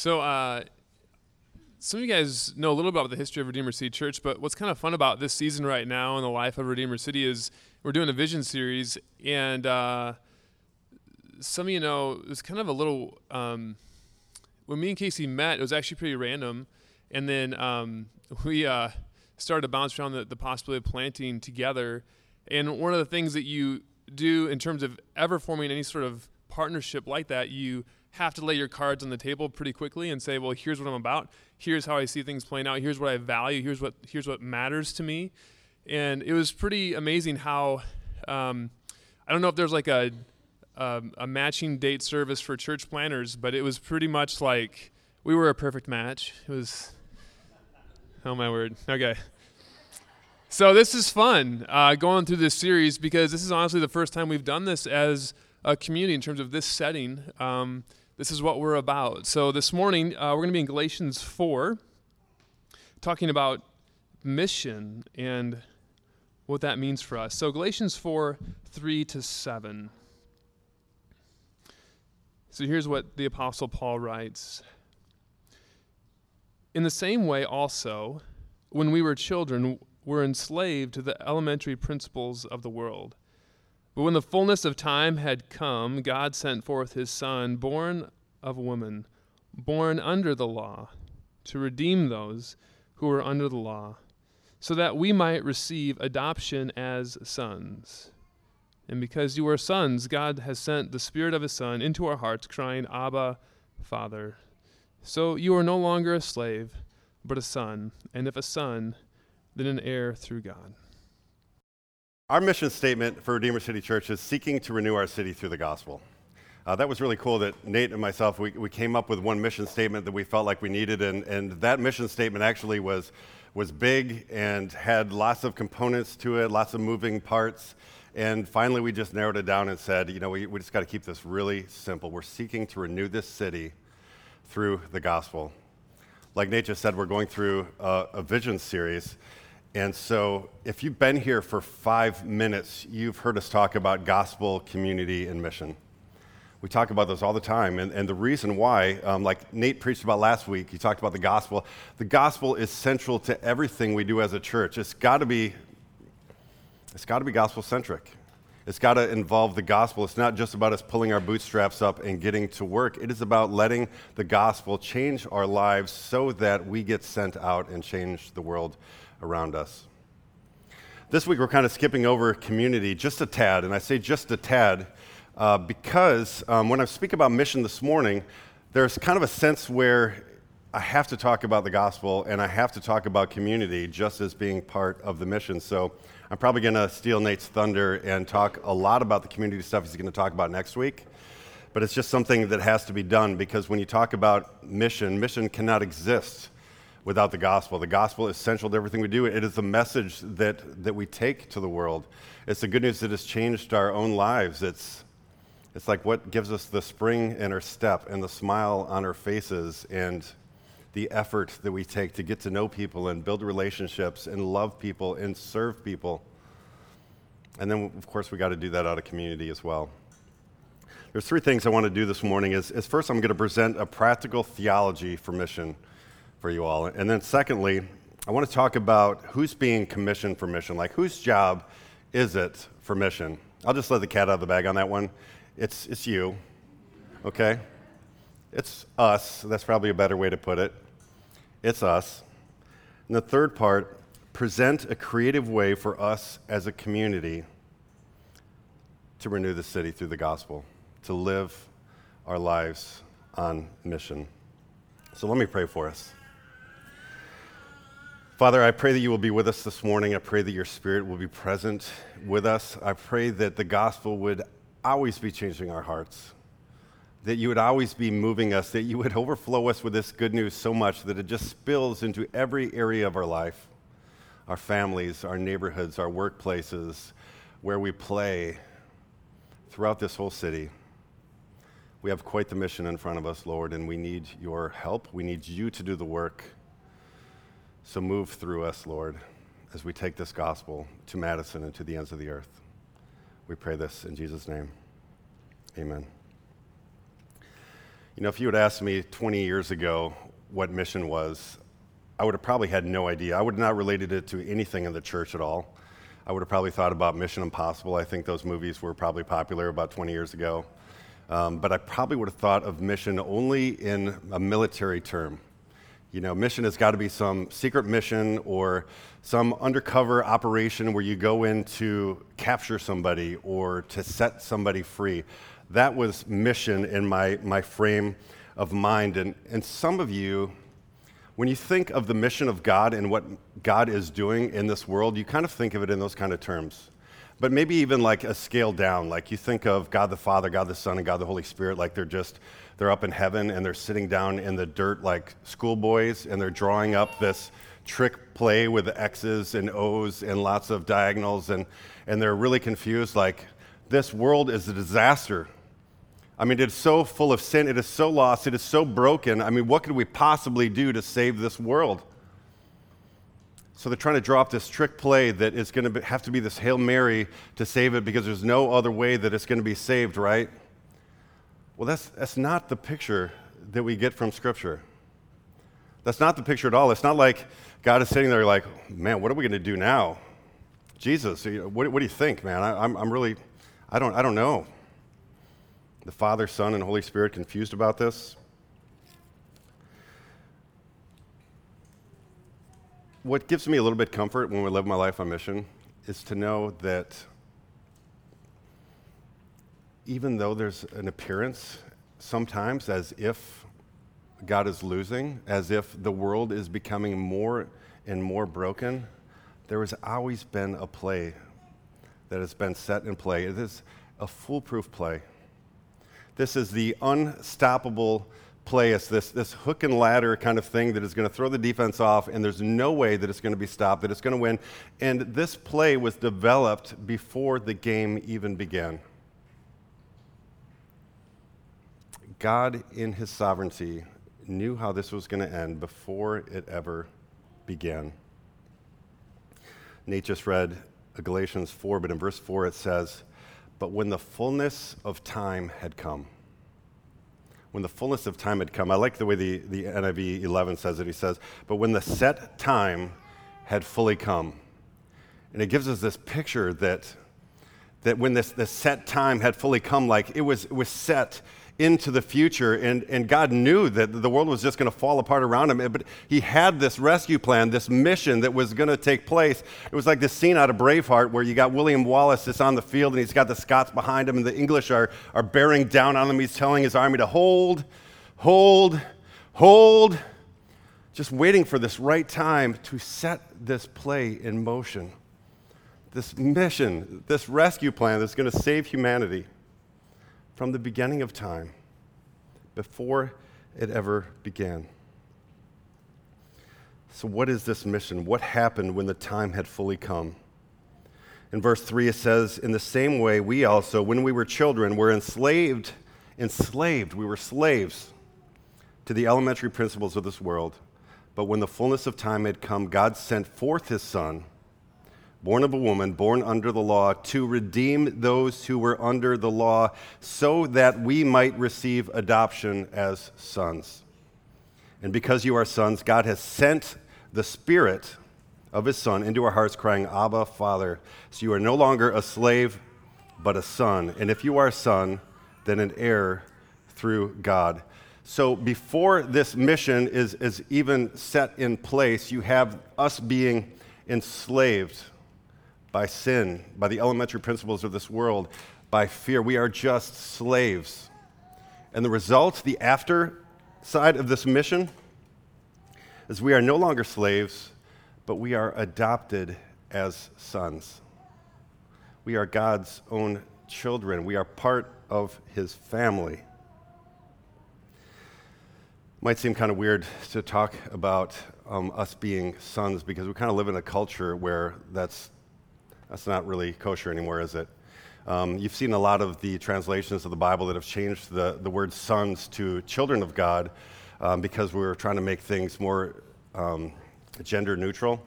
So, uh, some of you guys know a little bit about the history of Redeemer City Church, but what's kind of fun about this season right now in the life of Redeemer City is we're doing a vision series, and uh, some of you know it was kind of a little. Um, when me and Casey met, it was actually pretty random, and then um, we uh, started to bounce around the, the possibility of planting together. And one of the things that you do in terms of ever forming any sort of partnership like that, you have to lay your cards on the table pretty quickly and say, well, here's what I'm about. Here's how I see things playing out. Here's what I value. Here's what here's what matters to me. And it was pretty amazing how um, I don't know if there's like a um, a matching date service for church planters, but it was pretty much like we were a perfect match. It was oh my word. Okay. So this is fun uh, going through this series because this is honestly the first time we've done this as a community in terms of this setting. Um, this is what we're about. So this morning, uh, we're going to be in Galatians 4, talking about mission and what that means for us. So Galatians 4, 3 to 7. So here's what the Apostle Paul writes In the same way, also, when we were children, were enslaved to the elementary principles of the world. But when the fullness of time had come, God sent forth his Son, born of woman, born under the law, to redeem those who were under the law, so that we might receive adoption as sons. And because you are sons, God has sent the Spirit of His Son into our hearts, crying, Abba, Father. So you are no longer a slave, but a son, and if a son, then an heir through God. Our mission statement for Redeemer City Church is seeking to renew our city through the gospel. Uh, that was really cool that Nate and myself, we, we came up with one mission statement that we felt like we needed, and, and that mission statement actually was, was big and had lots of components to it, lots of moving parts. And finally, we just narrowed it down and said, you know, we, we just got to keep this really simple. We're seeking to renew this city through the gospel. Like Nate just said, we're going through a, a vision series. And so, if you've been here for five minutes, you've heard us talk about gospel, community, and mission. We talk about those all the time. And, and the reason why, um, like Nate preached about last week, he talked about the gospel. The gospel is central to everything we do as a church. It's got to be, it's got to be gospel centric. It's got to involve the gospel. It's not just about us pulling our bootstraps up and getting to work. It is about letting the gospel change our lives so that we get sent out and change the world around us. This week, we're kind of skipping over community just a tad, and I say just a tad uh, because um, when I speak about mission this morning, there's kind of a sense where I have to talk about the gospel and I have to talk about community just as being part of the mission. So I'm probably going to steal Nate's thunder and talk a lot about the community stuff he's going to talk about next week. But it's just something that has to be done because when you talk about mission, mission cannot exist without the gospel. The gospel is central to everything we do. It is the message that, that we take to the world. It's the good news that has changed our own lives. It's, it's like what gives us the spring in our step and the smile on our faces and the effort that we take to get to know people and build relationships and love people and serve people. And then, of course, we got to do that out of community as well. There's three things I want to do this morning. Is, is first, I'm going to present a practical theology for mission for you all. And then, secondly, I want to talk about who's being commissioned for mission. Like, whose job is it for mission? I'll just let the cat out of the bag on that one. It's, it's you, okay? It's us. That's probably a better way to put it. It's us. And the third part present a creative way for us as a community to renew the city through the gospel, to live our lives on mission. So let me pray for us. Father, I pray that you will be with us this morning. I pray that your spirit will be present with us. I pray that the gospel would always be changing our hearts, that you would always be moving us, that you would overflow us with this good news so much that it just spills into every area of our life our families, our neighborhoods, our workplaces, where we play, throughout this whole city. We have quite the mission in front of us, Lord, and we need your help. We need you to do the work. So move through us, Lord, as we take this gospel to Madison and to the ends of the earth. We pray this in Jesus' name. Amen. You know, if you had asked me 20 years ago what mission was, I would have probably had no idea. I would have not related it to anything in the church at all. I would have probably thought about Mission Impossible. I think those movies were probably popular about 20 years ago. Um, but I probably would have thought of mission only in a military term. You know, mission has got to be some secret mission or some undercover operation where you go in to capture somebody or to set somebody free. That was mission in my, my frame of mind. And, and some of you, when you think of the mission of God and what God is doing in this world, you kind of think of it in those kind of terms. But maybe even like a scale down, like you think of God the Father, God the Son, and God the Holy Spirit, like they're just, they're up in heaven and they're sitting down in the dirt like schoolboys and they're drawing up this trick play with X's and O's and lots of diagonals and, and they're really confused, like, this world is a disaster. I mean, it's so full of sin. It is so lost. It is so broken. I mean, what could we possibly do to save this world? So they're trying to draw up this trick play that is going to have to be this Hail Mary to save it because there's no other way that it's going to be saved, right? Well, that's, that's not the picture that we get from Scripture. That's not the picture at all. It's not like God is sitting there like, man, what are we going to do now? Jesus, what, what do you think, man? I, I'm, I'm really, I don't, I don't know the Father, Son, and Holy Spirit confused about this? What gives me a little bit comfort when we live my life on mission is to know that even though there's an appearance sometimes as if God is losing, as if the world is becoming more and more broken, there has always been a play that has been set in play. It is a foolproof play. This is the unstoppable play. It's this, this hook and ladder kind of thing that is going to throw the defense off, and there's no way that it's going to be stopped, that it's going to win. And this play was developed before the game even began. God, in his sovereignty, knew how this was going to end before it ever began. Nate just read Galatians 4, but in verse 4 it says, but when the fullness of time had come, when the fullness of time had come, I like the way the, the NIV 11 says it. He says, But when the set time had fully come. And it gives us this picture that, that when this, this set time had fully come, like it was, it was set into the future. And, and God knew that the world was just going to fall apart around him. But He had this rescue plan, this mission that was going to take place. It was like this scene out of Braveheart where you got William Wallace that's on the field and he's got the Scots behind him, and the English are, are bearing down on him. He's telling his army to hold, hold, hold, just waiting for this right time to set this play in motion. This mission, this rescue plan that's going to save humanity from the beginning of time, before it ever began. So, what is this mission? What happened when the time had fully come? In verse 3, it says, In the same way, we also, when we were children, were enslaved, enslaved, we were slaves to the elementary principles of this world. But when the fullness of time had come, God sent forth his Son born of a woman, born under the law, to redeem those who were under the law, so that we might receive adoption as sons. And because you are sons, God has sent the Spirit of His Son into our hearts, crying, Abba, Father. So you are no longer a slave, but a son. And if you are a son, then an heir through God. So before this mission is, is even set in place, you have us being enslaved by sin, by the elementary principles of this world, by fear. We are just slaves. And the result, the after side of this mission, is we are no longer slaves, but we are adopted as sons. We are God's own children. We are part of his family. Might seem kind of weird to talk about um, us being sons because we kind of live in a culture where that's that's not really kosher anymore, is it? Um, you've seen a lot of the translations of the Bible that have changed the, the word sons to children of God um, because we are trying to make things more um, gender neutral.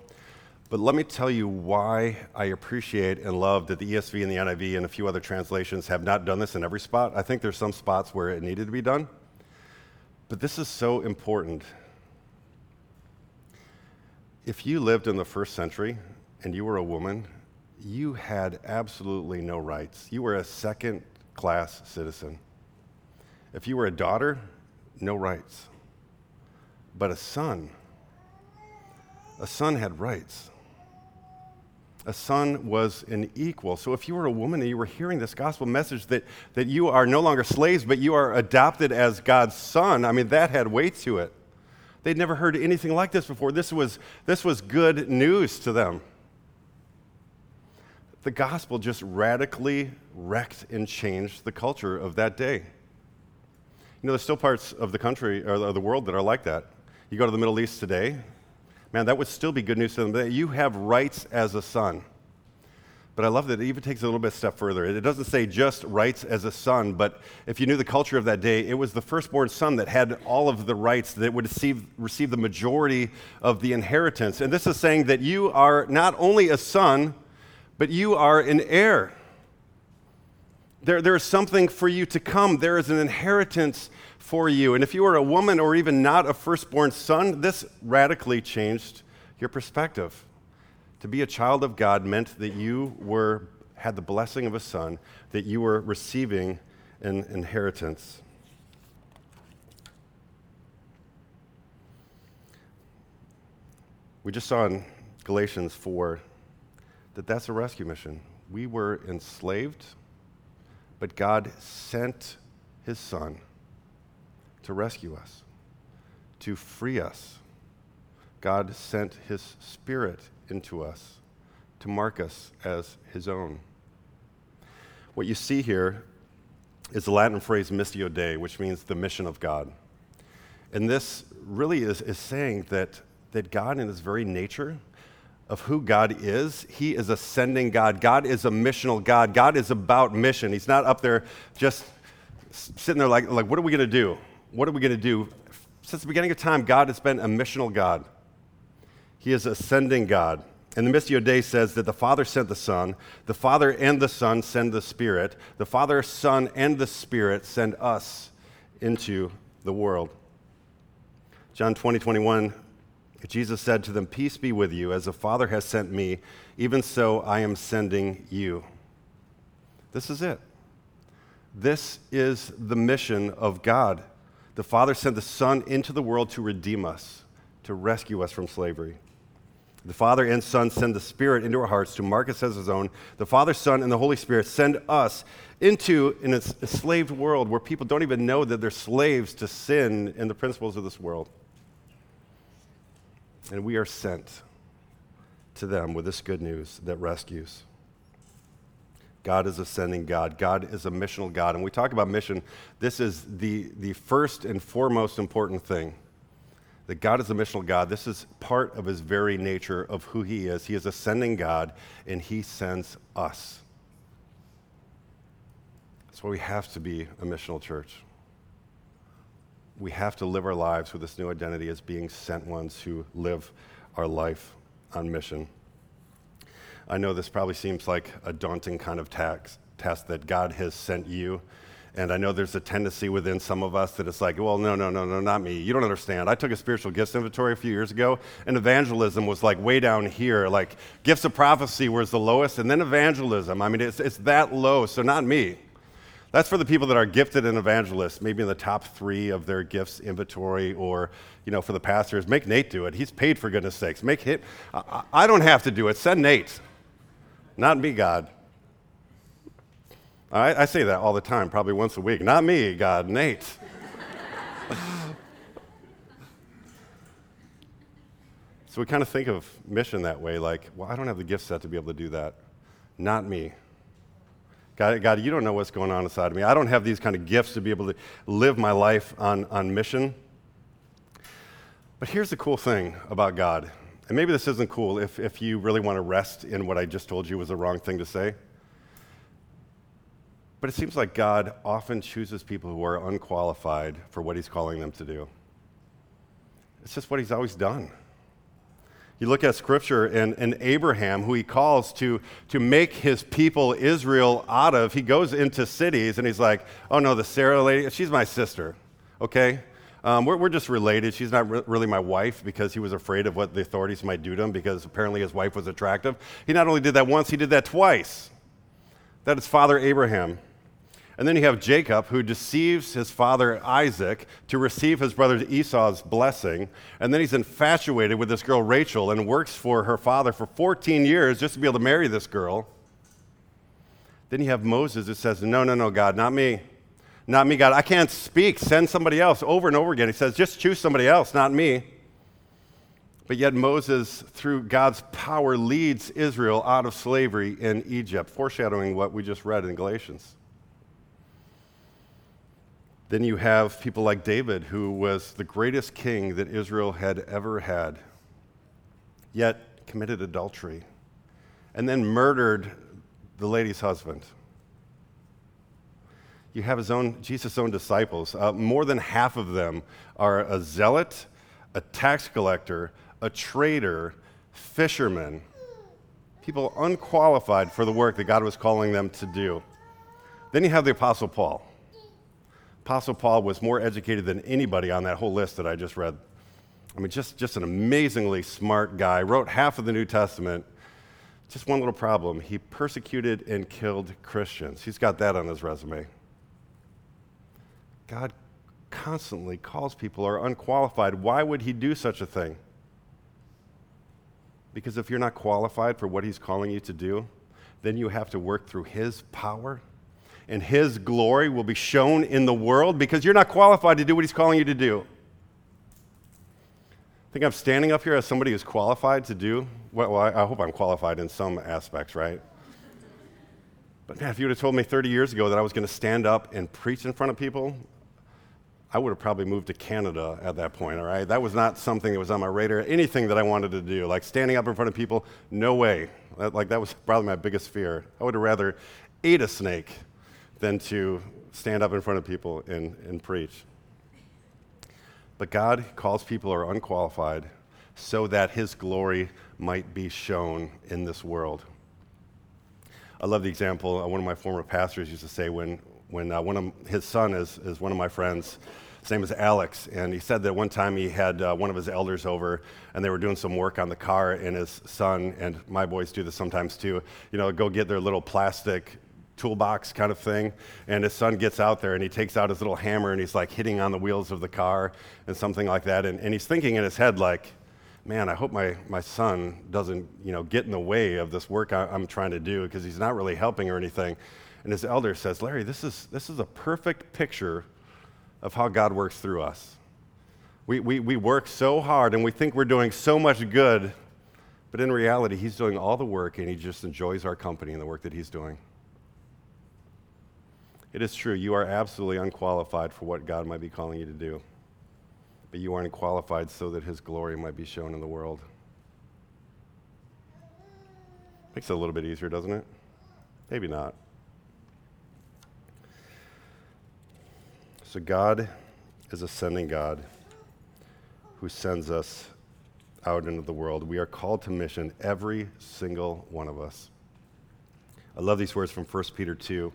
But let me tell you why I appreciate and love that the ESV and the NIV and a few other translations have not done this in every spot. I think there's some spots where it needed to be done. But this is so important. If you lived in the first century and you were a woman, you had absolutely no rights. You were a second class citizen. If you were a daughter, no rights. But a son, a son had rights. A son was an equal. So if you were a woman and you were hearing this gospel message that, that you are no longer slaves, but you are adopted as God's son, I mean, that had weight to it. They'd never heard anything like this before. This was, this was good news to them. The gospel just radically wrecked and changed the culture of that day. You know, there's still parts of the country or the world that are like that. You go to the Middle East today, man, that would still be good news to them. You have rights as a son. But I love that it even takes a little bit step further. It doesn't say just rights as a son, but if you knew the culture of that day, it was the firstborn son that had all of the rights that would receive, receive the majority of the inheritance. And this is saying that you are not only a son, but you are an heir. There, there is something for you to come. There is an inheritance for you. And if you were a woman or even not a firstborn son, this radically changed your perspective. To be a child of God meant that you were, had the blessing of a son, that you were receiving an inheritance. We just saw in Galatians 4 that that's a rescue mission. We were enslaved, but God sent his son to rescue us, to free us. God sent his spirit into us to mark us as his own. What you see here is the Latin phrase missio Dei, which means the mission of God. And this really is, is saying that, that God, in his very nature of who God is, he is a sending God. God is a missional God. God is about mission. He's not up there just sitting there like, like what are we going to do? what are we going to do? Since the beginning of time, God has been a missional God. He is a sending God. And the Missio Dei says that the Father sent the Son, the Father and the Son send the Spirit, the Father, Son, and the Spirit send us into the world. John 20, 21, Jesus said to them, Peace be with you, as the Father has sent me, even so I am sending you. This is it. This is the mission of God. The Father sent the Son into the world to redeem us, to rescue us from slavery. The Father and Son send the Spirit into our hearts to mark us as His own. The Father, Son, and the Holy Spirit send us into an enslaved world where people don't even know that they're slaves to sin and the principles of this world. And we are sent to them with this good news that rescues. God is a sending God. God is a missional God. And we talk about mission, this is the, the first and foremost important thing. That God is a missional God. This is part of his very nature of who he is. He is a sending God, and he sends us. That's why we have to be a missional church. We have to live our lives with this new identity as being sent ones who live our life on mission. I know this probably seems like a daunting kind of tax, test that God has sent you. And I know there's a tendency within some of us that it's like, well, no, no, no, no, not me. You don't understand. I took a spiritual gifts inventory a few years ago, and evangelism was like way down here. Like gifts of prophecy was the lowest, and then evangelism. I mean, it's, it's that low, so not me. That's for the people that are gifted in evangelists, maybe in the top three of their gifts inventory, or you know, for the pastors, make Nate do it. He's paid for goodness sakes. Make him. I, don't have to do it. Send Nate. Not me, God. I, I say that all the time, probably once a week. Not me, God, Nate. so we kind of think of mission that way like, well, I don't have the gift set to be able to do that. Not me. God, God, you don't know what's going on inside of me. I don't have these kind of gifts to be able to live my life on, on mission. But here's the cool thing about God and maybe this isn't cool if, if you really want to rest in what I just told you was the wrong thing to say. But it seems like God often chooses people who are unqualified for what He's calling them to do. It's just what He's always done. You look at Scripture and, and Abraham, who He calls to, to make His people Israel out of, he goes into cities and he's like, oh no, the Sarah lady, she's my sister, okay? Um, we're, we're, just related. She's not re- really my wife because he was afraid of what the authorities might do to him because apparently his wife was attractive. He not only did that once, he did that twice. That is Father Abraham. And then you have Jacob, who deceives his father Isaac to receive his brother Esau's blessing. And then he's infatuated with this girl Rachel and works for her father for 14 years just to be able to marry this girl. Then you have Moses who says, No, no, no, God, not me. Not me, God. I can't speak. Send somebody else over and over again. He says, Just choose somebody else, not me. But yet, Moses, through God's power, leads Israel out of slavery in Egypt, foreshadowing what we just read in Galatians. Then you have people like David, who was the greatest king that Israel had ever had, yet committed adultery and then murdered the lady's husband you have his own, Jesus' own disciples. Uh, more than half of them are a zealot, a tax collector, a traitor, fisherman, people unqualified for the work that God was calling them to do. Then you have the Apostle Paul. Apostle Paul was more educated than anybody on that whole list that I just read. I mean, just, just an amazingly smart guy. Wrote half of the New Testament. Just one little problem. He persecuted and killed Christians. He's got that on his resume. God constantly calls people who are unqualified. Why would He do such a thing? Because if you're not qualified for what He's calling you to do, then you have to work through His power, and His glory will be shown in the world because you're not qualified to do what He's calling you to do. I think I'm standing up here as somebody who's qualified to do, well, I, hope I'm qualified in some aspects, right? But man, if you would have told me 30 years ago that I was going to stand up and preach in front of people, I would have probably moved to Canada at that point, all right? That was not something that was on my radar, anything that I wanted to do. Like standing up in front of people, no way. That, like, that was probably my biggest fear. I would have rather ate a snake than to stand up in front of people and, and preach. But God calls people who are unqualified so that his glory might be shown in this world. I love the example uh, one of my former pastors used to say when, when uh, one of his son is, is one of my friends his name is Alex, and he said that one time he had uh, one of his elders over, and they were doing some work on the car, and his son, and my boys do this sometimes too, you know, go get their little plastic toolbox kind of thing. And his son gets out there and he takes out his little hammer and he's like hitting on the wheels of the car and something like that. And, and he's thinking in his head, like, man, I hope my, my son doesn't, you know, get in the way of this work I, I'm trying to do because he's not really helping or anything. And his elder says, Larry, this is, this is a perfect picture of how God works through us. We, we, we work so hard and we think we're doing so much good, but in reality, He's doing all the work and He just enjoys our company and the work that He's doing. It is true, you are absolutely unqualified for what God might be calling you to do, but you aren't qualified so that His glory might be shown in the world. Makes it a little bit easier, doesn't it? Maybe not. So, God is a sending God who sends us out into the world. We are called to mission, every single one of us. I love these words from 1 Peter 2,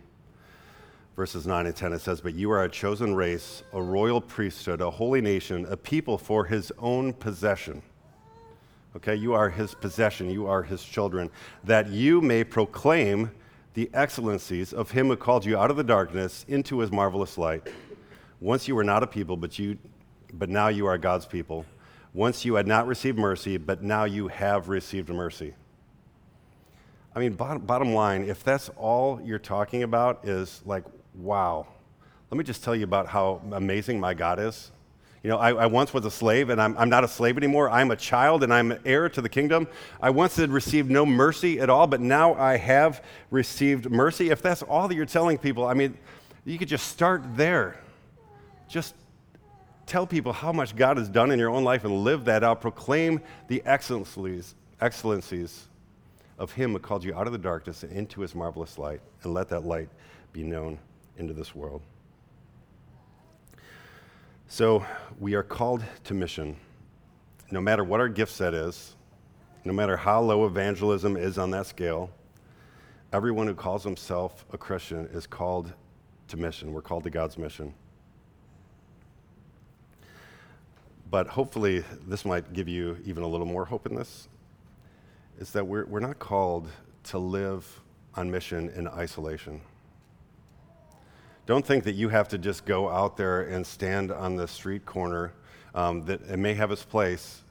verses 9 and 10. It says, But you are a chosen race, a royal priesthood, a holy nation, a people for his own possession. Okay, you are his possession, you are his children, that you may proclaim the excellencies of him who called you out of the darkness into his marvelous light. Once you were not a people, but, you, but now you are God's people. Once you had not received mercy, but now you have received mercy. I mean, bottom, bottom line, if that's all you're talking about is like, wow, let me just tell you about how amazing my God is. You know, I, I, once was a slave and I'm, I'm not a slave anymore. I'm a child and I'm an heir to the kingdom. I once had received no mercy at all, but now I have received mercy. If that's all that you're telling people, I mean, you could just start there. Just tell people how much God has done in your own life and live that out. Proclaim the excellencies, excellencies of Him who called you out of the darkness and into His marvelous light, and let that light be known into this world. So, we are called to mission. No matter what our gift set is, no matter how low evangelism is on that scale, everyone who calls himself a Christian is called to mission. We're called to God's mission. but hopefully this might give you even a little more hope in this, is that we're, we're not called to live on mission in isolation. Don't think that you have to just go out there and stand on the street corner. Um, that it may have its place,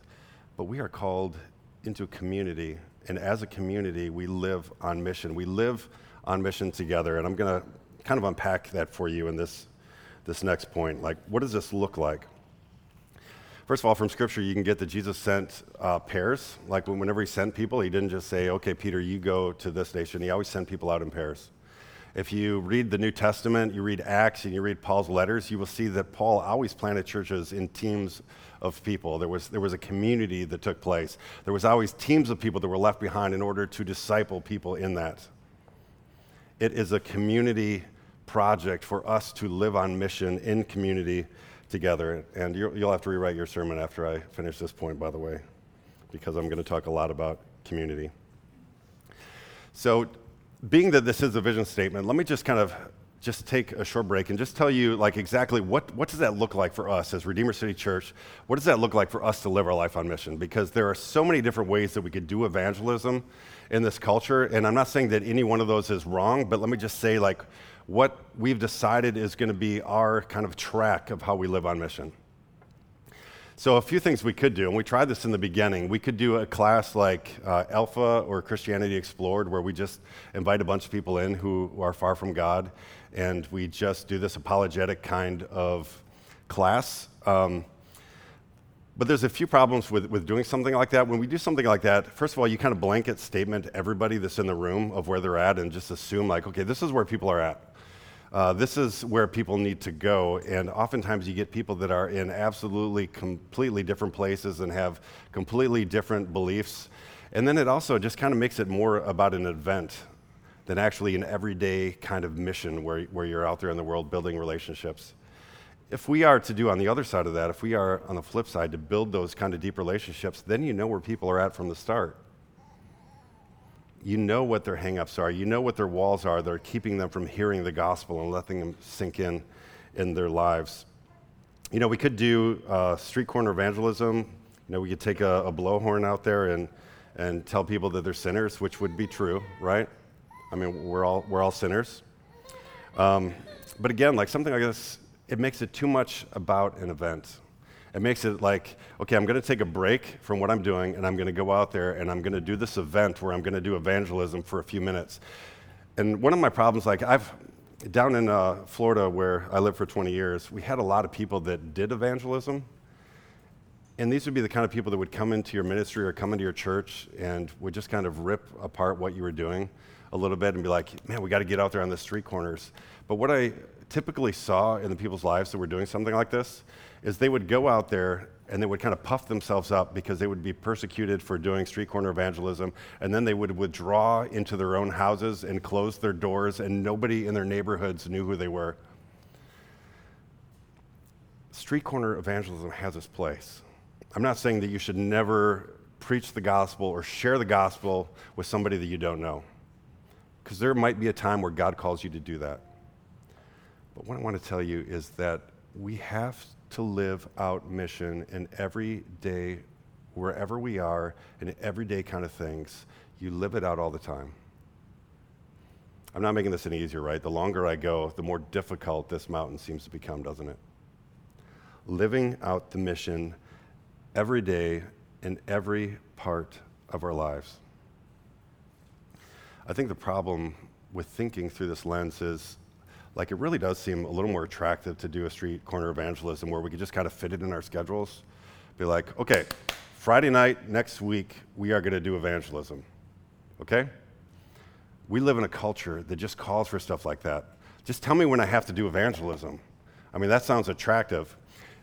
but we are called into community. And as a community, we live on mission. We live on mission together. And I'm going to kind of unpack that for you in this, this next point. Like, what does this look like? First of all, from Scripture, you can get that Jesus sent uh, pairs. Like whenever he sent people, he didn't just say, okay, Peter, you go to this nation. He always sent people out in pairs. If you read the New Testament, you read Acts, and you read Paul's letters, you will see that Paul always planted churches in teams of people. There was, there was a community that took place. There was always teams of people that were left behind in order to disciple people in that. It is a community project for us to live on mission in community together. And you'll have to rewrite your sermon after I finish this point, by the way, because I'm going to talk a lot about community. So, being that this is a vision statement, let me just kind of just take a short break and just tell you like exactly what, what does that look like for us as redeemer city church what does that look like for us to live our life on mission because there are so many different ways that we could do evangelism in this culture and i'm not saying that any one of those is wrong but let me just say like what we've decided is going to be our kind of track of how we live on mission. So, a few things we could do, and we tried this in the beginning. We could do a class like uh, Alpha or Christianity Explored, where we just invite a bunch of people in who are far from God, and we just do this apologetic kind of class. Um, but there's a few problems with, with doing something like that. When we do something like that, first of all, you kind of blanket statement everybody that's in the room of where they're at and just assume, like, okay, this is where people are at. Uh, this is where people need to go. And oftentimes you get people that are in absolutely completely different places and have completely different beliefs. And then it also just kind of makes it more about an event than actually an everyday kind of mission where, where you're out there in the world building relationships. If we are to do on the other side of that, if we are on the flip side to build those kind of deep relationships, then you know where people are at from the start you know what their hangups are. You know what their walls are that are keeping them from hearing the gospel and letting them sink in in their lives. You know, we could do uh, street corner evangelism. You know, we could take a, a blowhorn out there and, and tell people that they're sinners, which would be true, right? I mean, we're all, we're all sinners. Um, but again, like something like this, it makes it too much about an event. It makes it like, okay, I'm going to take a break from what I'm doing and I'm going to go out there and I'm going to do this event where I'm going to do evangelism for a few minutes. And one of my problems, like I've down in uh, Florida where I lived for 20 years, we had a lot of people that did evangelism. And these would be the kind of people that would come into your ministry or come into your church and would just kind of rip apart what you were doing a little bit and be like, man, we got to get out there on the street corners. But what I typically saw in the people's lives that were doing something like this is they would go out there and they would kind of puff themselves up because they would be persecuted for doing street corner evangelism, and then they would withdraw into their own houses and close their doors, and nobody in their neighborhoods knew who they were. Street corner evangelism has its place. I'm not saying that you should never preach the gospel or share the gospel with somebody that you don't know, because there might be a time where God calls you to do that. But what I want to tell you is that we have to live out mission in every day, wherever we are, in everyday kind of things. You live it out all the time. I'm not making this any easier, right? The longer I go, the more difficult this mountain seems to become, doesn't it? Living out the mission every day in every part of our lives. I think the problem with thinking through this lens is like it really does seem a little more attractive to do a street corner evangelism where we could just kind of fit it in our schedules. Be like, okay, Friday night next week, we are going to do evangelism. Okay? We live in a culture that just calls for stuff like that. Just tell me when I have to do evangelism. I mean, that sounds attractive.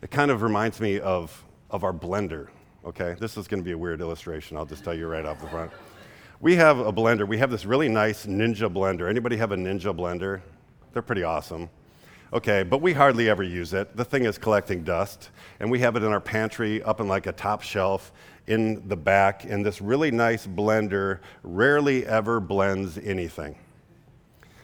It kind of reminds me of, of our blender. Okay? This is going to be a weird illustration. I'll just tell you right off the front. We have a blender. We have this really nice Ninja blender. Anybody have a Ninja blender? They're pretty awesome. Okay, but we hardly ever use it. The thing is collecting dust, and we have it in our pantry up in like a top shelf in the back, and this really nice blender rarely ever blends anything.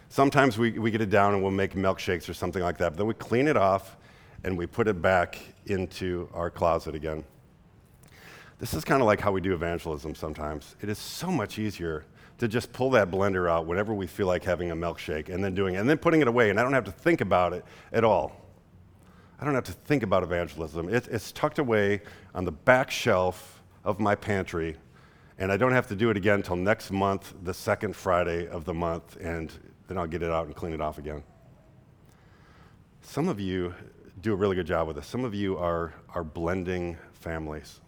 Sometimes we, we get it down and we'll make milkshakes or something like that, but then we clean it off, and we put it back into our closet again. This is kind of like how we do evangelism sometimes. It is so much easier to just pull that blender out whenever we feel like having a milkshake and then doing it, and then putting it away, and I don't have to think about it at all. I don't have to think about evangelism. It, it's tucked away on the back shelf of my pantry, and I don't have to do it again until next month, the second Friday of the month, and then I'll get it out and clean it off again. Some of you do a really good job with this. Some of you are, are blending families.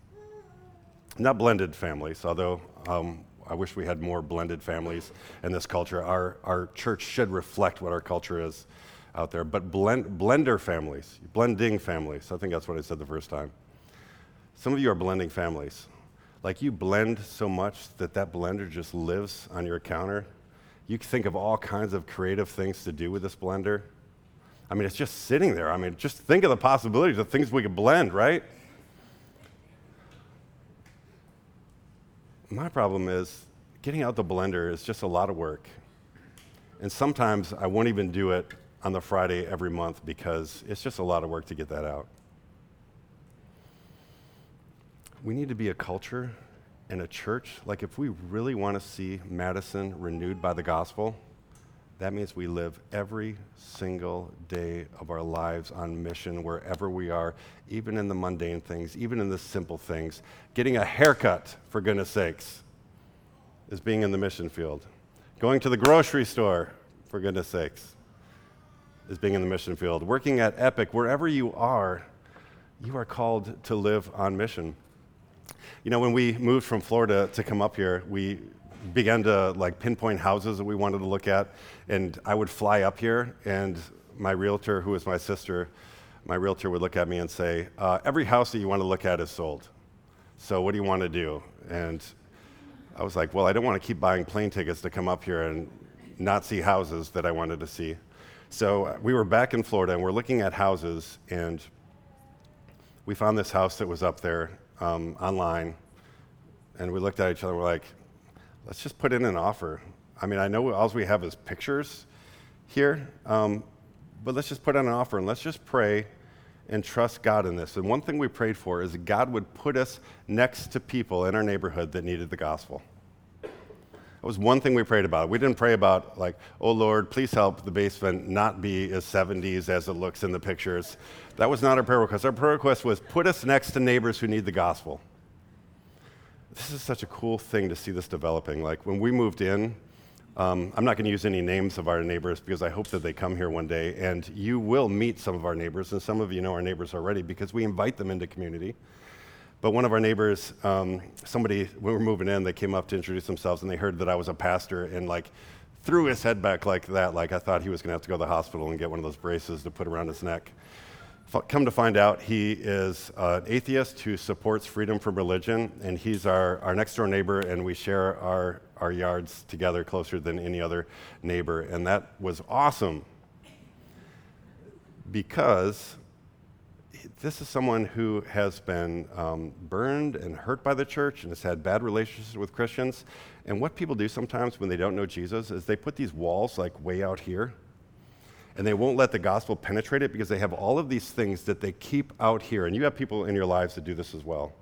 Not blended families, although um, I wish we had more blended families in this culture. Our, our church should reflect what our culture is out there. But blend, blender families, blending families, I think that's what I said the first time. Some of you are blending families. Like you blend so much that that blender just lives on your counter. You think of all kinds of creative things to do with this blender. I mean, it's just sitting there. I mean, just think of the possibilities of things we could blend, right? My problem is getting out the blender is just a lot of work. And sometimes I won't even do it on the Friday every month because it's just a lot of work to get that out. We need to be a culture and a church. Like, if we really want to see Madison renewed by the gospel, that means we live every single day of our lives on mission wherever we are, even in the mundane things, even in the simple things. Getting a haircut, for goodness sakes, is being in the mission field. Going to the grocery store, for goodness sakes, is being in the mission field. Working at Epic, wherever you are, you are called to live on mission. You know, when we moved from Florida to come up here, we began to like pinpoint houses that we wanted to look at. And I would fly up here, and my realtor, who was my sister, my realtor would look at me and say, uh, Every house that you want to look at is sold. So what do you want to do? And I was like, Well, I don't want to keep buying plane tickets to come up here and not see houses that I wanted to see. So we were back in Florida and we're looking at houses, and we found this house that was up there um, online. And we looked at each other, and we're like, let's just put in an offer. I mean, I know all we have is pictures here, um, but let's just put in an offer and let's just pray and trust God in this. And one thing we prayed for is God would put us next to people in our neighborhood that needed the gospel. That was one thing we prayed about. We didn't pray about, like, oh Lord, please help the basement not be as 70s as it looks in the pictures. That was not our prayer request. Our prayer request was put us next to neighbors who need the gospel this is such a cool thing to see this developing. Like when we moved in, um, I'm not going to use any names of our neighbors because I hope that they come here one day. And you will meet some of our neighbors, and some of you know our neighbors already because we invite them into community. But one of our neighbors, um, somebody, when we were moving in, they came up to introduce themselves and they heard that I was a pastor and like threw his head back like that, like I thought he was going to have to go to the hospital and get one of those braces to put around his neck come to find out, he is an atheist who supports freedom from religion, and he's our, our next door neighbor, and we share our, our yards together closer than any other neighbor. And that was awesome because this is someone who has been um, burned and hurt by the church and has had bad relationships with Christians. And what people do sometimes when they don't know Jesus is they put these walls like way out here and they won't let the gospel penetrate it because they have all of these things that they keep out here. And you have people in your lives that do this as well.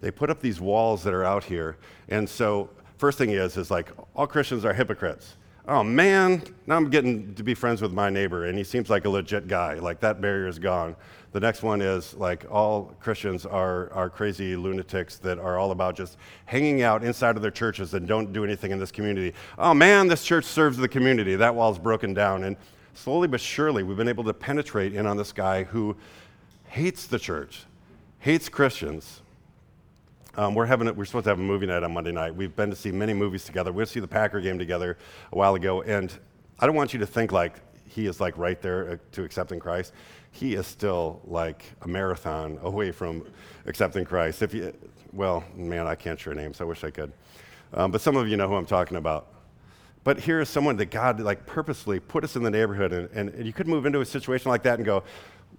They put up these walls that are out here. And so, first thing is, is like, all Christians are hypocrites. Oh man, now I'm getting to be friends with my neighbor, and he seems like a legit guy. Like, that barrier is gone. The next one is like, all Christians are, are crazy lunatics that are all about just hanging out inside of their churches and don't do anything in this community. Oh man, this church serves the community. That wall's broken down. And slowly but surely, we've been able to penetrate in on this guy who hates the church, hates Christians. Um, we're, having a, we're supposed to have a movie night on Monday night. We've been to see many movies together. We went to see the Packer game together a while ago, and I don't want you to think like he is like right there uh, to accepting Christ. He is still like a marathon away from accepting Christ. If you, well, man, I can't share names. I wish I could. Um, but some of you know who I'm talking about. But here is someone that God like purposely put us in the neighborhood, and, and you could move into a situation like that and go,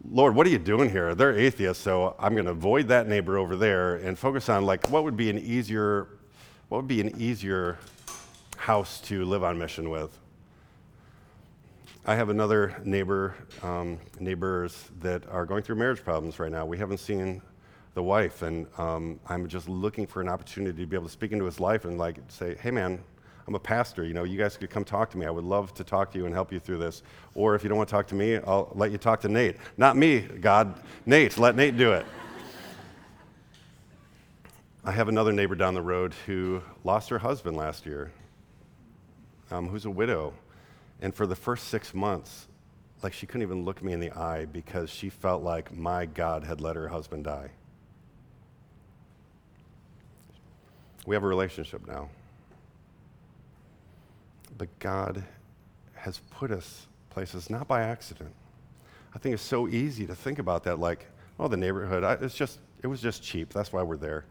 Lord, what are you doing here? They're atheists, so I'm going to avoid that neighbor over there and focus on like what would be an easier, what would be an easier house to live on mission with. I have another neighbor, um, neighbors that are going through marriage problems right now. We haven't seen the wife, and um, I'm just looking for an opportunity to be able to speak into his life and like say, "Hey, man, I'm a pastor. You know, you guys could come talk to me. I would love to talk to you and help you through this. Or if you don't want to talk to me, I'll let you talk to Nate. Not me, God. Nate. Let Nate do it." I have another neighbor down the road who lost her husband last year, um, who's a widow. And for the first six months, like she couldn't even look me in the eye because she felt like my God had let her husband die. We have a relationship now. But God has put us places not by accident. I think it's so easy to think about that like, oh, the neighborhood, I, it's just, it was just cheap. That's why we're there.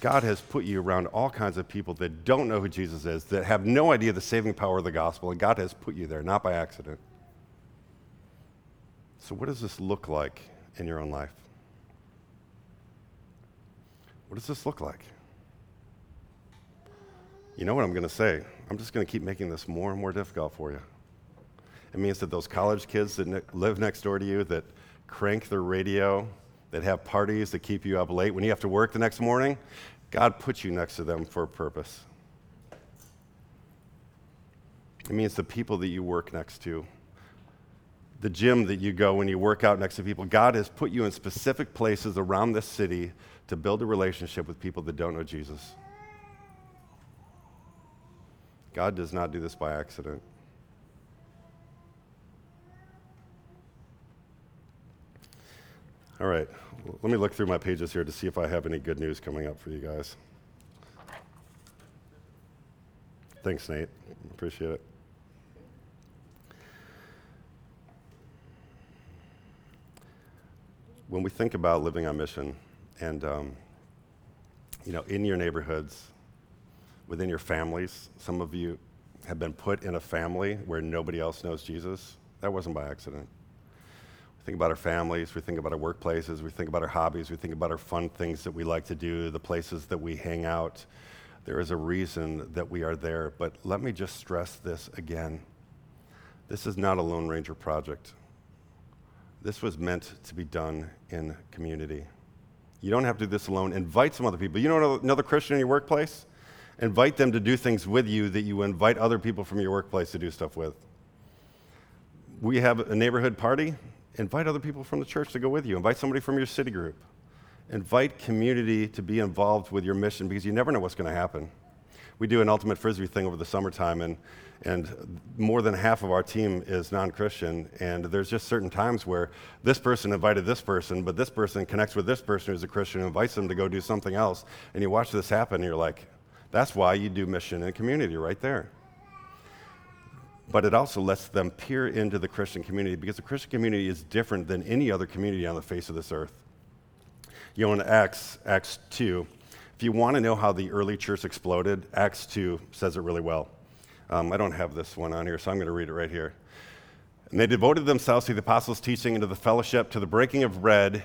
God has put you around all kinds of people that don't know who Jesus is, that have no idea the saving power of the gospel, and God has put you there, not by accident. So, what does this look like in your own life? What does this look like? You know what I'm going to say? I'm just going to keep making this more and more difficult for you. It means that those college kids that ne- live next door to you that crank their radio that have parties that keep you up late when you have to work the next morning, God puts you next to them for a purpose. It means the people that you work next to, the gym that you go when you work out next to people, God has put you in specific places around this city to build a relationship with people that don't know Jesus. God does not do this by accident. All right, let me look through my pages here to see if I have any good news coming up for you guys. Thanks, Nate. Appreciate it. When we think about living on mission, and um, you know, in your neighborhoods, within your families, some of you have been put in a family where nobody else knows Jesus. That wasn't by accident. We think about our families, we think about our workplaces, we think about our hobbies, we think about our fun things that we like to do, the places that we hang out. There is a reason that we are there. But let me just stress this again. This is not a Lone Ranger project. This was meant to be done in community. You don't have to do this alone. Invite some other people. You know another Christian in your workplace? Invite them to do things with you that you invite other people from your workplace to do stuff with. We have a neighborhood party invite other people from the church to go with you. Invite somebody from your city group. Invite community to be involved with your mission because you never know what's going to happen. We do an ultimate frisbee thing over the summertime, and, and more than half of our team is non Christian. And there's just certain times where this person invited this person, but this person connects with this person who's a Christian and invites them to go do something else. And you watch this happen, and you're like, that's why you do mission and community right there but it also lets them peer into the Christian community because the Christian community is different than any other community on the face of this earth. You know, in Acts, Acts 2, if you want to know how the early church exploded, Acts 2 says it really well. Um, I don't have this one on here, so I'm going to read it right here. And they devoted themselves to the apostles' teaching and to the fellowship, to the breaking of bread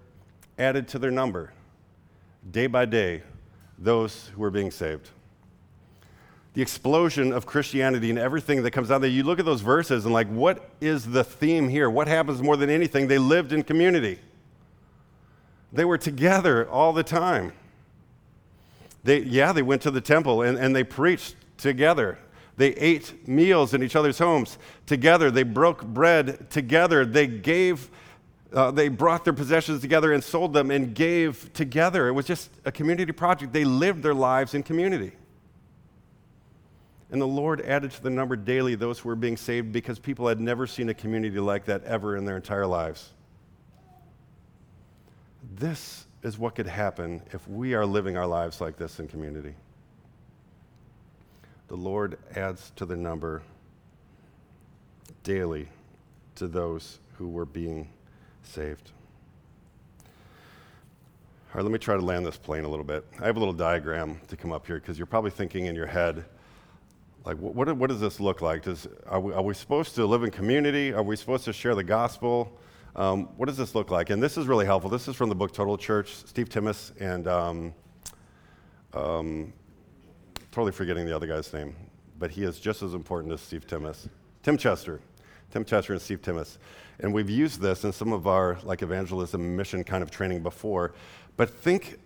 added to their number, day by day, those who were being saved the explosion of Christianity and everything that comes out there. You look at those verses and, like, what is the theme here? What happens more than anything? They lived in community, they were together all the time. They, yeah, they went to the temple and, and they preached together. They ate meals in each other's homes together. They broke bread together. They gave, uh, they brought their possessions together and sold them and gave together. It was just a community project. They lived their lives in community. And the Lord added to the number daily those who were being saved because people had never seen a community like that ever in their entire lives. This is what could happen if we are living our lives like this in community. The Lord adds to the number daily to those who were being saved. All right, let me try to land this plane a little bit. I have a little diagram to come up here because you're probably thinking in your head, like, what, what does this look like? Does, are, we, are we supposed to live in community? Are we supposed to share the gospel? Um, what does this look like? And this is really helpful. This is from the book Total Church, Steve Timmis, and um, um, totally forgetting the other guy's name, but he is just as important as Steve Timmis. Tim Chester. Tim Chester and Steve Timmis. And we've used this in some of our like evangelism mission kind of training before. But think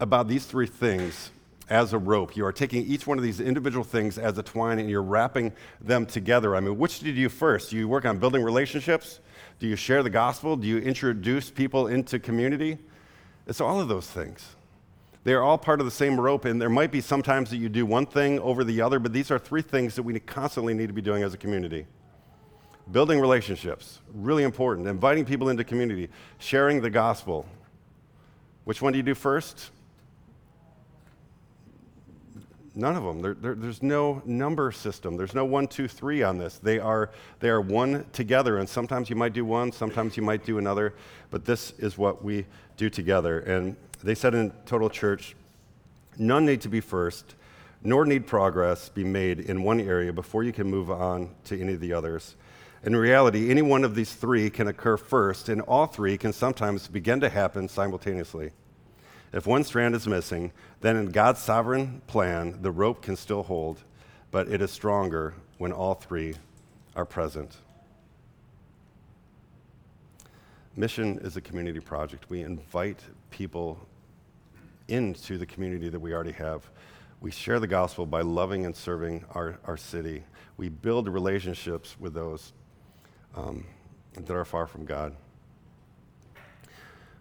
about these three things as a rope. You are taking each one of these individual things as a twine and you're wrapping them together. I mean, which do you do first? Do you work on building relationships? Do you share the gospel? Do you introduce people into community? It's all of those things. They are all part of the same rope, and there might be sometimes that you do one thing over the other, but these are three things that we constantly need to be doing as a community. Building relationships, really important. Inviting people into community, sharing the gospel, which one do you do first? None of them. There, there, there's no number system. There's no one, two, three on this. They are, they are one together, and sometimes you might do one, sometimes you might do another, but this is what we do together. And they said in Total Church none need to be first, nor need progress be made in one area before you can move on to any of the others. In reality, any one of these three can occur first, and all three can sometimes begin to happen simultaneously. If one strand is missing, then in God's sovereign plan, the rope can still hold, but it is stronger when all three are present. Mission is a community project. We invite people into the community that we already have. We share the gospel by loving and serving our, our city. We build relationships with those um, that are far from God.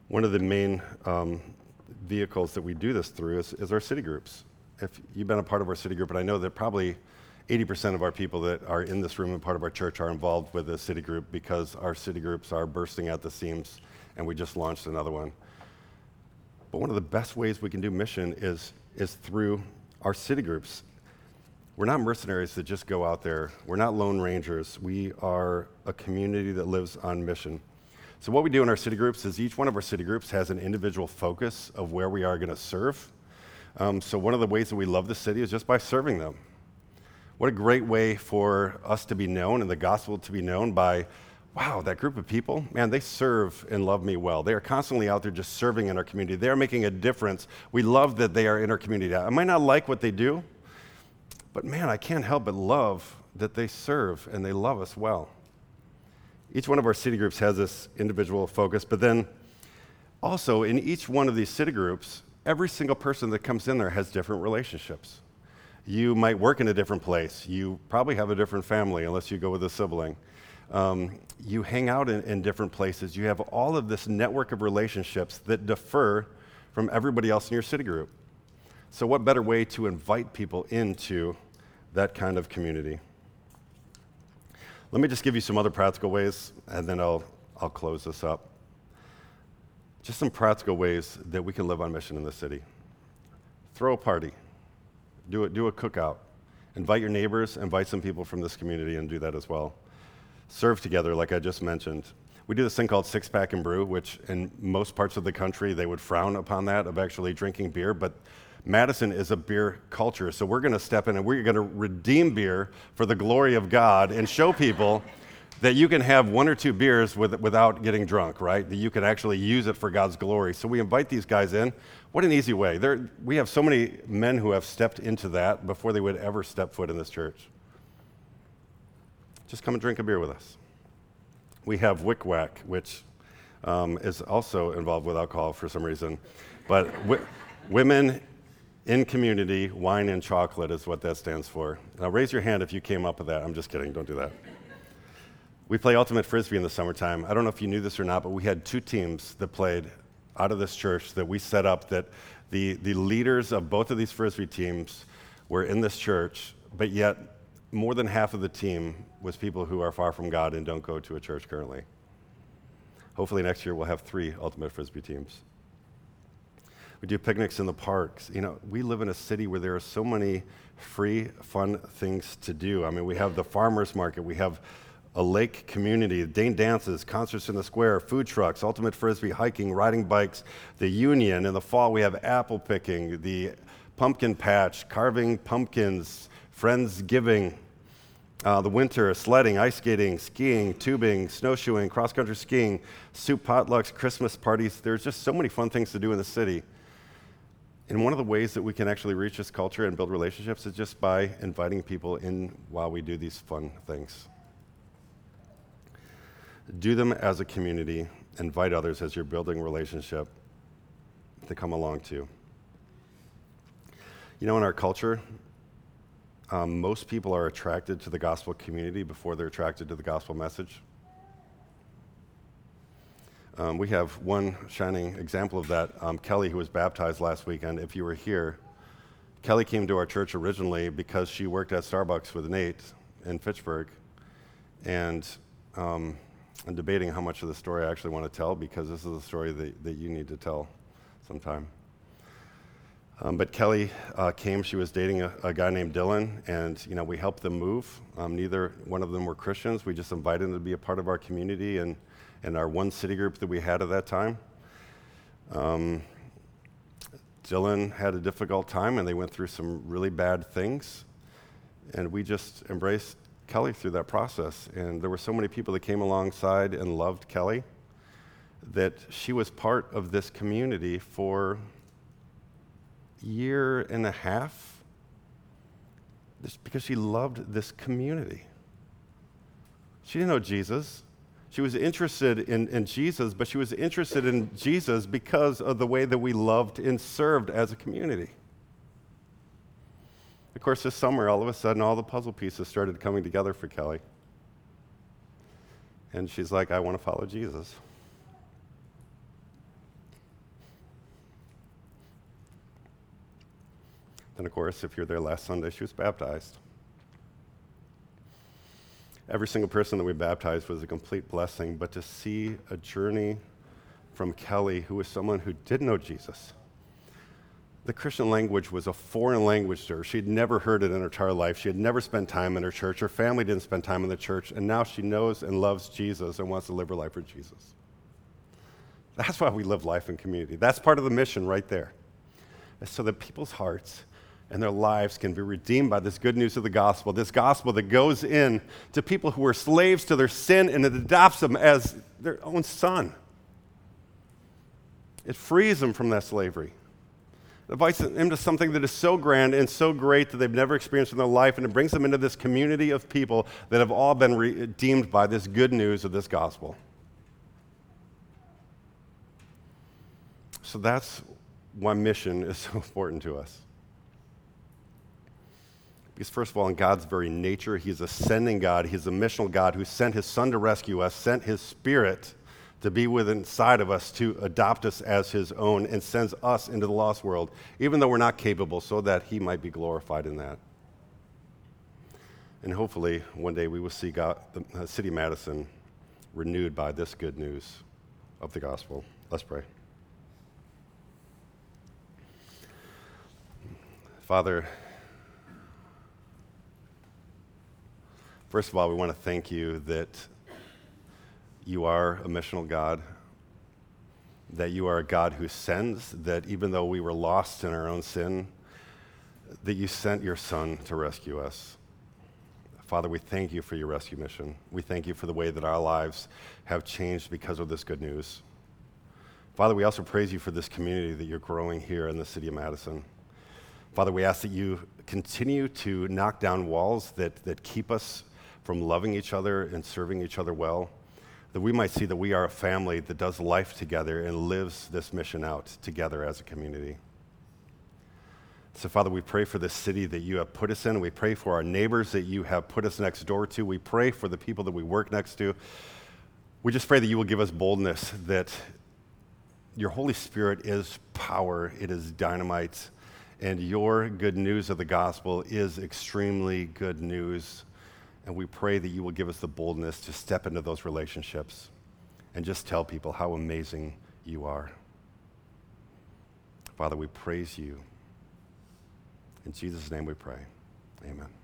One of the main um, vehicles that we do this through is, is, our city groups. If you've been a part of our city group, and I know that probably 80% of our people that are in this room and part of our church are involved with the city group because our city groups are bursting at the seams, and we just launched another one. But one of the best ways we can do mission is, is through our city groups. We're not mercenaries that just go out there. We're not lone rangers. We are a community that lives on mission. So, what we do in our city groups is each one of our city groups has an individual focus of where we are going to serve. Um, so, one of the ways that we love the city is just by serving them. What a great way for us to be known and the gospel to be known by, wow, that group of people, man, they serve and love me well. They are constantly out there just serving in our community. They are making a difference. We love that they are in our community. I might not like what they do, but man, I can't help but love that they serve and they love us well. Each one of our city groups has this individual focus, but then also in each one of these city groups, every single person that comes in there has different relationships. You might work in a different place. You probably have a different family, unless you go with a sibling. Um, you hang out in, in different places. You have all of this network of relationships that differ from everybody else in your city group. So, what better way to invite people into that kind of community? Let me just give you some other practical ways, and then I'll, I'll close this up. Just some practical ways that we can live on mission in the city. Throw a party, do a, do a cookout, invite your neighbors, invite some people from this community, and do that as well. Serve together, like I just mentioned. We do this thing called Six Pack and Brew, which in most parts of the country they would frown upon that of actually drinking beer, but Madison is a beer culture, so we're going to step in and we're going to redeem beer for the glory of God and show people that you can have one or two beers with, without getting drunk, right? That you can actually use it for God's glory. So we invite these guys in. What an easy way. There, we have so many men who have stepped into that before they would ever step foot in this church. Just come and drink a beer with us. We have Wick which um, is also involved with alcohol for some reason. But w- women in community, wine and chocolate is what that stands for. Now, raise your hand if you came up with that. I'm just kidding, don't do that. We play Ultimate Frisbee in the summertime. I don't know if you knew this or not, but we had two teams that played out of this church that we set up that the, the leaders of both of these Frisbee teams were in this church, but yet more than half of the team was people who are far from God and don't go to a church currently. Hopefully, next year we'll have three Ultimate Frisbee teams. We do picnics in the parks. You know, we live in a city where there are so many free, fun things to do. I mean, we have the farmers market, we have a lake community, Dane dances, concerts in the square, food trucks, ultimate frisbee, hiking, riding bikes, the union. In the fall, we have apple picking, the pumpkin patch, carving pumpkins, friends giving. Uh, the winter, sledding, ice skating, skiing, tubing, snowshoeing, cross country skiing, soup potlucks, Christmas parties. There's just so many fun things to do in the city. And one of the ways that we can actually reach this culture and build relationships is just by inviting people in while we do these fun things. Do them as a community, invite others as you're building relationship to come along too. You know, in our culture, um, most people are attracted to the gospel community before they're attracted to the gospel message. Um, we have one shining example of that. Um, Kelly, who was baptized last weekend, if you were here, Kelly came to our church originally because she worked at Starbucks with Nate in Fitchburg. And um, I'm debating how much of the story I actually want to tell because this is a story that, that you need to tell sometime. Um, but Kelly uh, came. She was dating a, a, guy named Dylan, and you know we helped them move. Um, neither one of them were Christians. We just invited them to be a part of our community and, and our one city group that we had at that time. Um, Dylan had a difficult time, and they went through some really bad things, and we just embraced Kelly through that process. And there were so many people that came alongside and loved Kelly that she was part of this community for a year and a half just because she loved this community. She didn't know Jesus. She was interested in, in Jesus, but she was interested in Jesus because of the way that we loved and served as a community. Of course, this summer, all of a sudden, all the puzzle pieces started coming together for Kelly. And she's like, I want to follow Jesus. And of course, if you're there last Sunday, she was baptized. Every single person that we baptized was a complete blessing, but to see a journey from Kelly, who was someone who did know Jesus, the Christian language was a foreign language to her. She had never heard it in her entire life. She had never spent time in her church. Her family didn't spend time in the church. And now she knows and loves Jesus and wants to live her life for Jesus. That's why we live life in community. That's part of the mission right there. So that people's hearts and their lives can be redeemed by this good news of the gospel, this gospel that goes in to people who are slaves to their sin and it adopts them as their own son. It frees them from that slavery. It invites them into something that is so grand and so great that they've never experienced in their life, and it brings them into this community of people that have all been redeemed by this good news of this gospel. So that's why mission is so important to us. Because, first of all, in God's very nature, He's a sending God. He's a missional God who sent His Son to rescue us, sent His Spirit to be within inside of us, to adopt us as His own, and sends us into the lost world, even though we're not capable, so that He might be glorified in that. And hopefully, one day we will see God, the uh, city of Madison renewed by this good news of the gospel. Let's pray. Father, First of all, we want to thank you that you are a missional God, that you are a God who sends, that even though we were lost in our own sin, that you sent your Son to rescue us. Father, we thank you for your rescue mission. We thank you for the way that our lives have changed because of this good news. Father, we also praise you for this community that you're growing here in the city of Madison. Father, we ask that you continue to knock down walls that, that keep us from loving each other and serving each other well, that we might see that we are a family that does life together and lives this mission out together as a community. So, Father, we pray for this city that you have put us in. We pray for our neighbors that you have put us next door to. We pray for the people that we work next to. We just pray that you will give us boldness, that your Holy Spirit is power, it is dynamite, and your good news of the gospel is extremely good news and we pray that you will give us the boldness to step into those relationships and just tell people how amazing you are. Father, we praise you. In Jesus' name we pray. Amen.